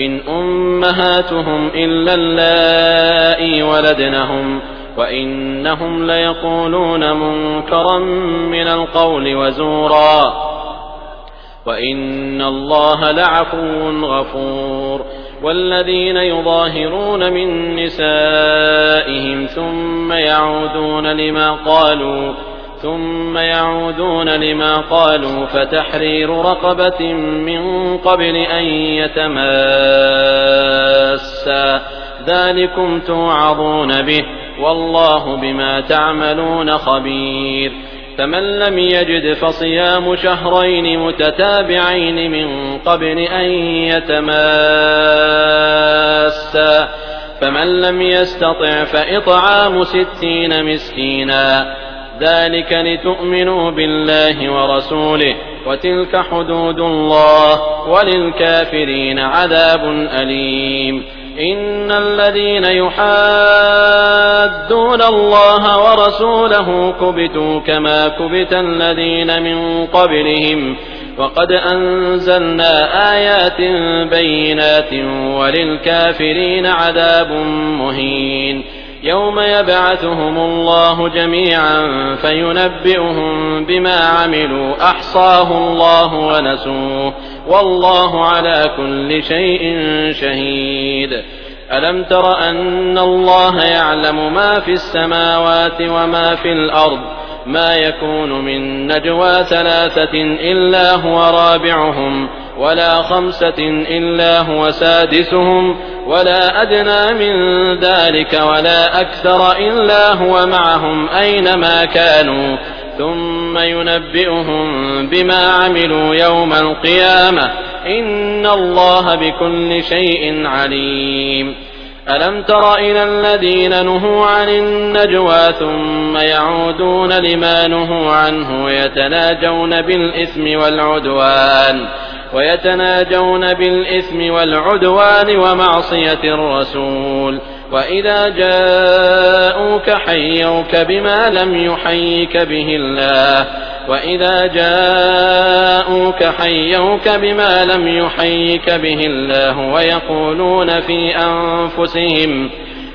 إن أمهاتهم إلا اللائي ولدنهم وإنهم ليقولون منكرا من القول وزورا وإن الله لعفو غفور والذين يظاهرون من نسائهم ثم يعودون لما قالوا ثم يعودون لما قالوا فتحرير رقبة من قبل أن يتماسا. ذلكم توعظون به والله بما تعملون خبير. فمن لم يجد فصيام شهرين متتابعين من قبل أن يتماسا. فمن لم يستطع فإطعام ستين مسكينا. ذلك لتؤمنوا بالله ورسوله وتلك حدود الله وللكافرين عذاب أليم. إن الذين يحادون الله ورسوله كبتوا كما كبت الذين من قبلهم. وقد أنزلنا آيات بينات وللكافرين عذاب مهين. يوم يبعثهم الله جميعا فينبئهم بما عملوا. أحصاه الله ونسوه. والله على كل شيء شهيد. ألم تر أن الله يعلم ما في السماوات وما في الأرض؟ ما يكون من نجوى ثلاثة إلا هو رابعهم ولا خمسة إلا هو سادسهم ولا أدنى من ذلك ولا أكثر إلا هو معهم أينما كانوا. ثم ينبئهم بما عملوا يوم القيامة. إن الله بكل شيء عليم. ألم تر إلى الذين نهوا عن النجوى ثم يعودون لما نهوا عنه ويتناجون بالإثم والعدوان؟ ويتناجون بالإثم والعدوان ومعصية الرسول. وإذا جاءوك حيوك بما لم يحيك به الله. وإذا جاءوك حيوك بما لم يحيك به الله ويقولون في أنفسهم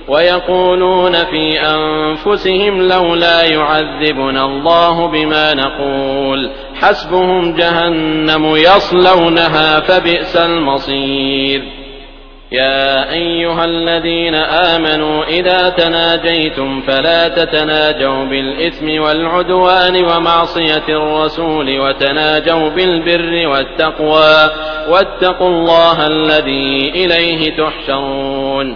ويقولون في أنفسهم لولا يعذبنا الله بما نقول حسبهم جهنم يصلونها فبئس المصير. يا أيها الذين آمنوا إذا تناجيتم فلا تتناجوا بالإثم والعدوان ومعصية الرسول وتناجوا بالبر والتقوى واتقوا الله الذي إليه تحشرون.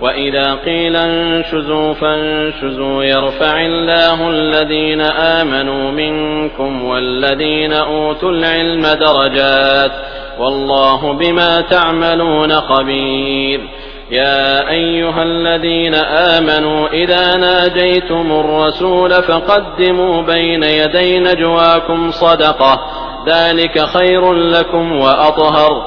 وإذا قيل انشزوا فانشزوا يرفع الله الذين آمنوا منكم والذين أوتوا العلم درجات والله بما تعملون خبير يا أيها الذين آمنوا إذا ناجيتم الرسول فقدموا بين يدي نجواكم صدقة ذلك خير لكم وأطهر